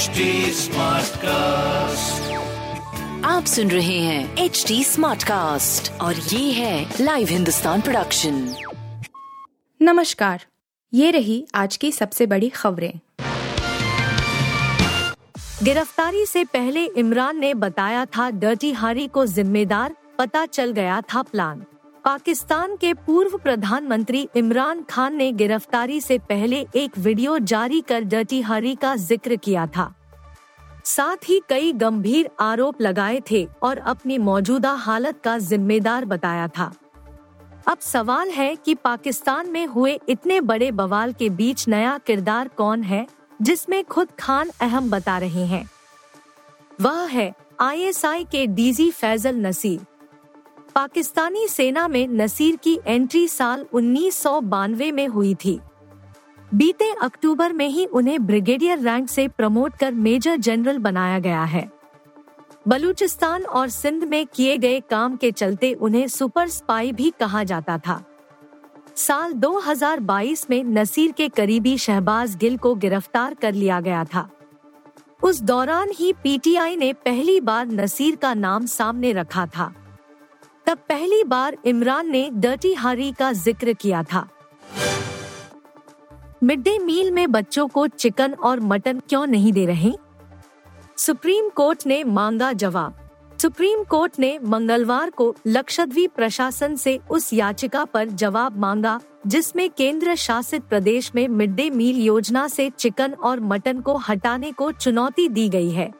HD cast आप सुन रहे हैं एच डी स्मार्ट कास्ट और ये है लाइव हिंदुस्तान प्रोडक्शन नमस्कार। ये रही आज की सबसे बड़ी खबरें। गिरफ्तारी से पहले इमरान ने बताया था डर्टी हारी को जिम्मेदार पता चल गया था प्लान पाकिस्तान के पूर्व प्रधानमंत्री इमरान खान ने गिरफ्तारी से पहले एक वीडियो जारी कर डर्टी हरी का ज़िक्र किया था। साथ ही कई गंभीर आरोप लगाए थे और अपनी मौजूदा हालत का जिम्मेदार बताया था। अब सवाल है कि पाकिस्तान में हुए इतने बड़े बवाल के बीच नया किरदार कौन है, जिसमें खुद खान अहम बता रहे हैं। वह है आईएसआई के डीजी फैजल नसीर। पाकिस्तानी सेना में नसीर की एंट्री साल उन्नीस सौ बानवे में हुई थी। बीते अक्टूबर में ही उन्हें ब्रिगेडियर रैंक से प्रमोट कर मेजर जनरल बनाया गया है। बलूचिस्तान और सिंध में किए गए काम के चलते उन्हें सुपर स्पाई भी कहा जाता था। साल 2022 में नसीर के करीबी शहबाज गिल को गिरफ़्तार कर लिया गया था। उस दौरान ही पीटीआई ने पहली बार नसीर का नाम सामने रखा था। तब पहली बार इमरान ने डर्टी हारी का ज़िक्र किया था। मिड डे मील में बच्चों को चिकन और मटन क्यों नहीं दे रहे? सुप्रीम कोर्ट ने मांगा जवाब। सुप्रीम कोर्ट ने मंगलवार को लक्षद्वीप प्रशासन से उस याचिका पर जवाब मांगा, जिसमें केंद्र शासित प्रदेश में मिड डे मील योजना से चिकन और मटन को हटाने को चुनौती दी गई है।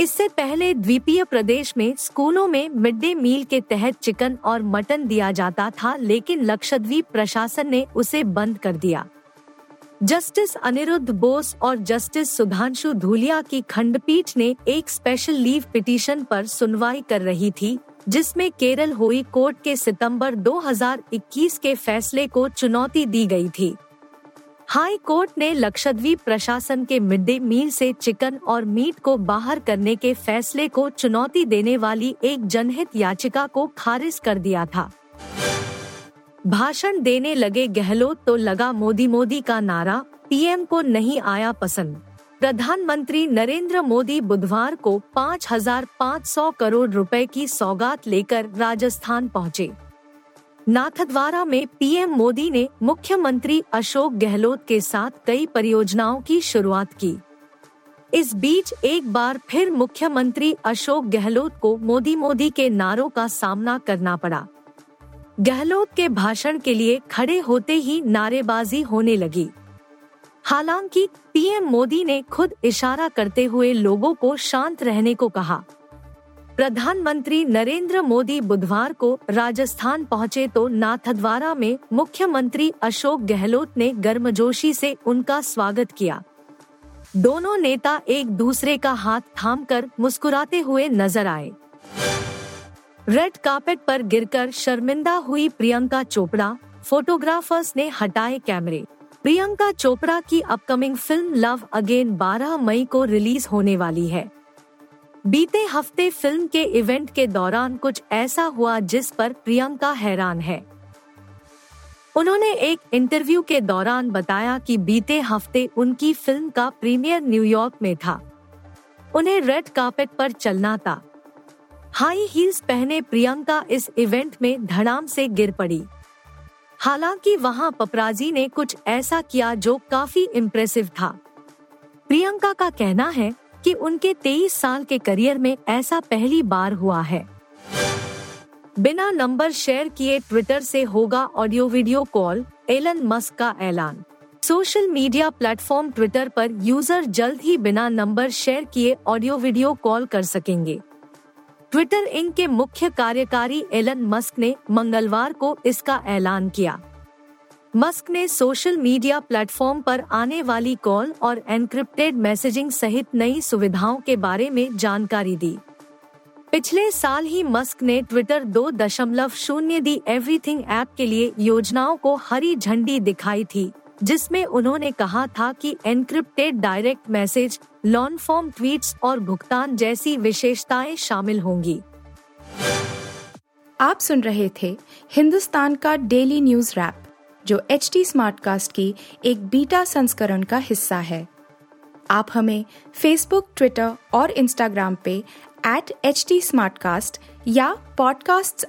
इससे पहले द्वीपीय प्रदेश में स्कूलों में मिड डे मील के तहत चिकन और मटन दिया जाता था, लेकिन लक्षद्वीप प्रशासन ने उसे बंद कर दिया। जस्टिस अनिरुद्ध बोस और जस्टिस सुधांशु धूलिया की खंडपीठ ने एक स्पेशल लीव पिटीशन पर सुनवाई कर रही थी, जिसमें केरल हुई कोर्ट के सितंबर 2021 के फैसले को चुनौती दी गई थी। हाई कोर्ट ने लक्षद्वीप प्रशासन के मिड डे मील से चिकन और मीट को बाहर करने के फैसले को चुनौती देने वाली एक जनहित याचिका को खारिज कर दिया था भाषण देने लगे गहलोत तो लगा मोदी मोदी का नारा पीएम को नहीं आया पसंद प्रधानमंत्री नरेंद्र मोदी बुधवार को 5,500 करोड़ रुपए की सौगात लेकर राजस्थान पहुँचे। नाथद्वारा में पीएम मोदी ने मुख्यमंत्री अशोक गहलोत के साथ कई परियोजनाओं की शुरुआत की। इस बीच एक बार फिर मुख्यमंत्री अशोक गहलोत को मोदी मोदी के नारों का सामना करना पड़ा। गहलोत के भाषण के लिए खड़े होते ही नारेबाजी होने लगी। हालाँकि पीएम मोदी ने खुद इशारा करते हुए लोगों को शांत रहने को कहा। प्रधानमंत्री नरेंद्र मोदी बुधवार को राजस्थान पहुँचे तो नाथद्वारा में मुख्यमंत्री अशोक गहलोत ने गर्मजोशी से उनका स्वागत किया। दोनों नेता एक दूसरे का हाथ थामकर मुस्कुराते हुए नज़र आए। रेड कार्पेट पर गिरकर शर्मिंदा हुई प्रियंका चोपड़ा, फोटोग्राफर्स ने हटाए कैमरे। प्रियंका चोपड़ा की अपकमिंग फ़िल्म लव अगेन 12 मई को रिलीज़ होने वाली है। बीते हफ़्ते फ़िल्म के इवेंट के दौरान कुछ ऐसा हुआ जिस पर प्रियंका हैरान है। उन्होंने एक इंटरव्यू के दौरान बताया कि बीते हफ़्ते उनकी फ़िल्म का प्रीमियर न्यूयॉर्क में था। उन्हें रेड कार्पेट पर चलना था। हाई हील्स पहने प्रियंका इस इवेंट में धड़ाम से गिर पड़ी। हालाँकि वहाँ पपराजी ने कुछ ऐसा किया जो काफ़ी इम्प्रेसिव था। प्रियंका का कहना है कि उनके 23 साल के करियर में ऐसा पहली बार हुआ है। बिना नंबर शेयर किए ट्विटर से होगा audio video call, Elon Musk का ऐलान। सोशल मीडिया प्लेटफॉर्म ट्विटर पर यूज़र जल्द ही बिना नंबर शेयर किए ऑडियो वीडियो कॉल कर सकेंगे। ट्विटर इंक के मुख्य कार्यकारी एलन मस्क ने मंगलवार को इसका ऐलान किया। मस्क ने सोशल मीडिया प्लेटफॉर्म पर आने वाली कॉल और एनक्रिप्टेड मैसेजिंग सहित नई सुविधाओं के बारे में जानकारी दी। पिछले साल ही मस्क ने ट्विटर दो दशमलव शून्य दी एवरीथिंग ऐप के लिए योजनाओं को हरी झंडी दिखाई थी, जिसमें उन्होंने कहा था कि encrypted direct message, long form tweets और भुगतान जैसी विशेषताएँ शामिल होंगी। आप सुन रहे थे हिंदुस्तान का डेली न्यूज़ रैप। जो एच टी स्मार्टकास्ट की एक बीटा संस्करण का हिस्सा है। आप हमें फेसबुक ट्विटर और इंस्टाग्राम पे एट एच टी या podcasts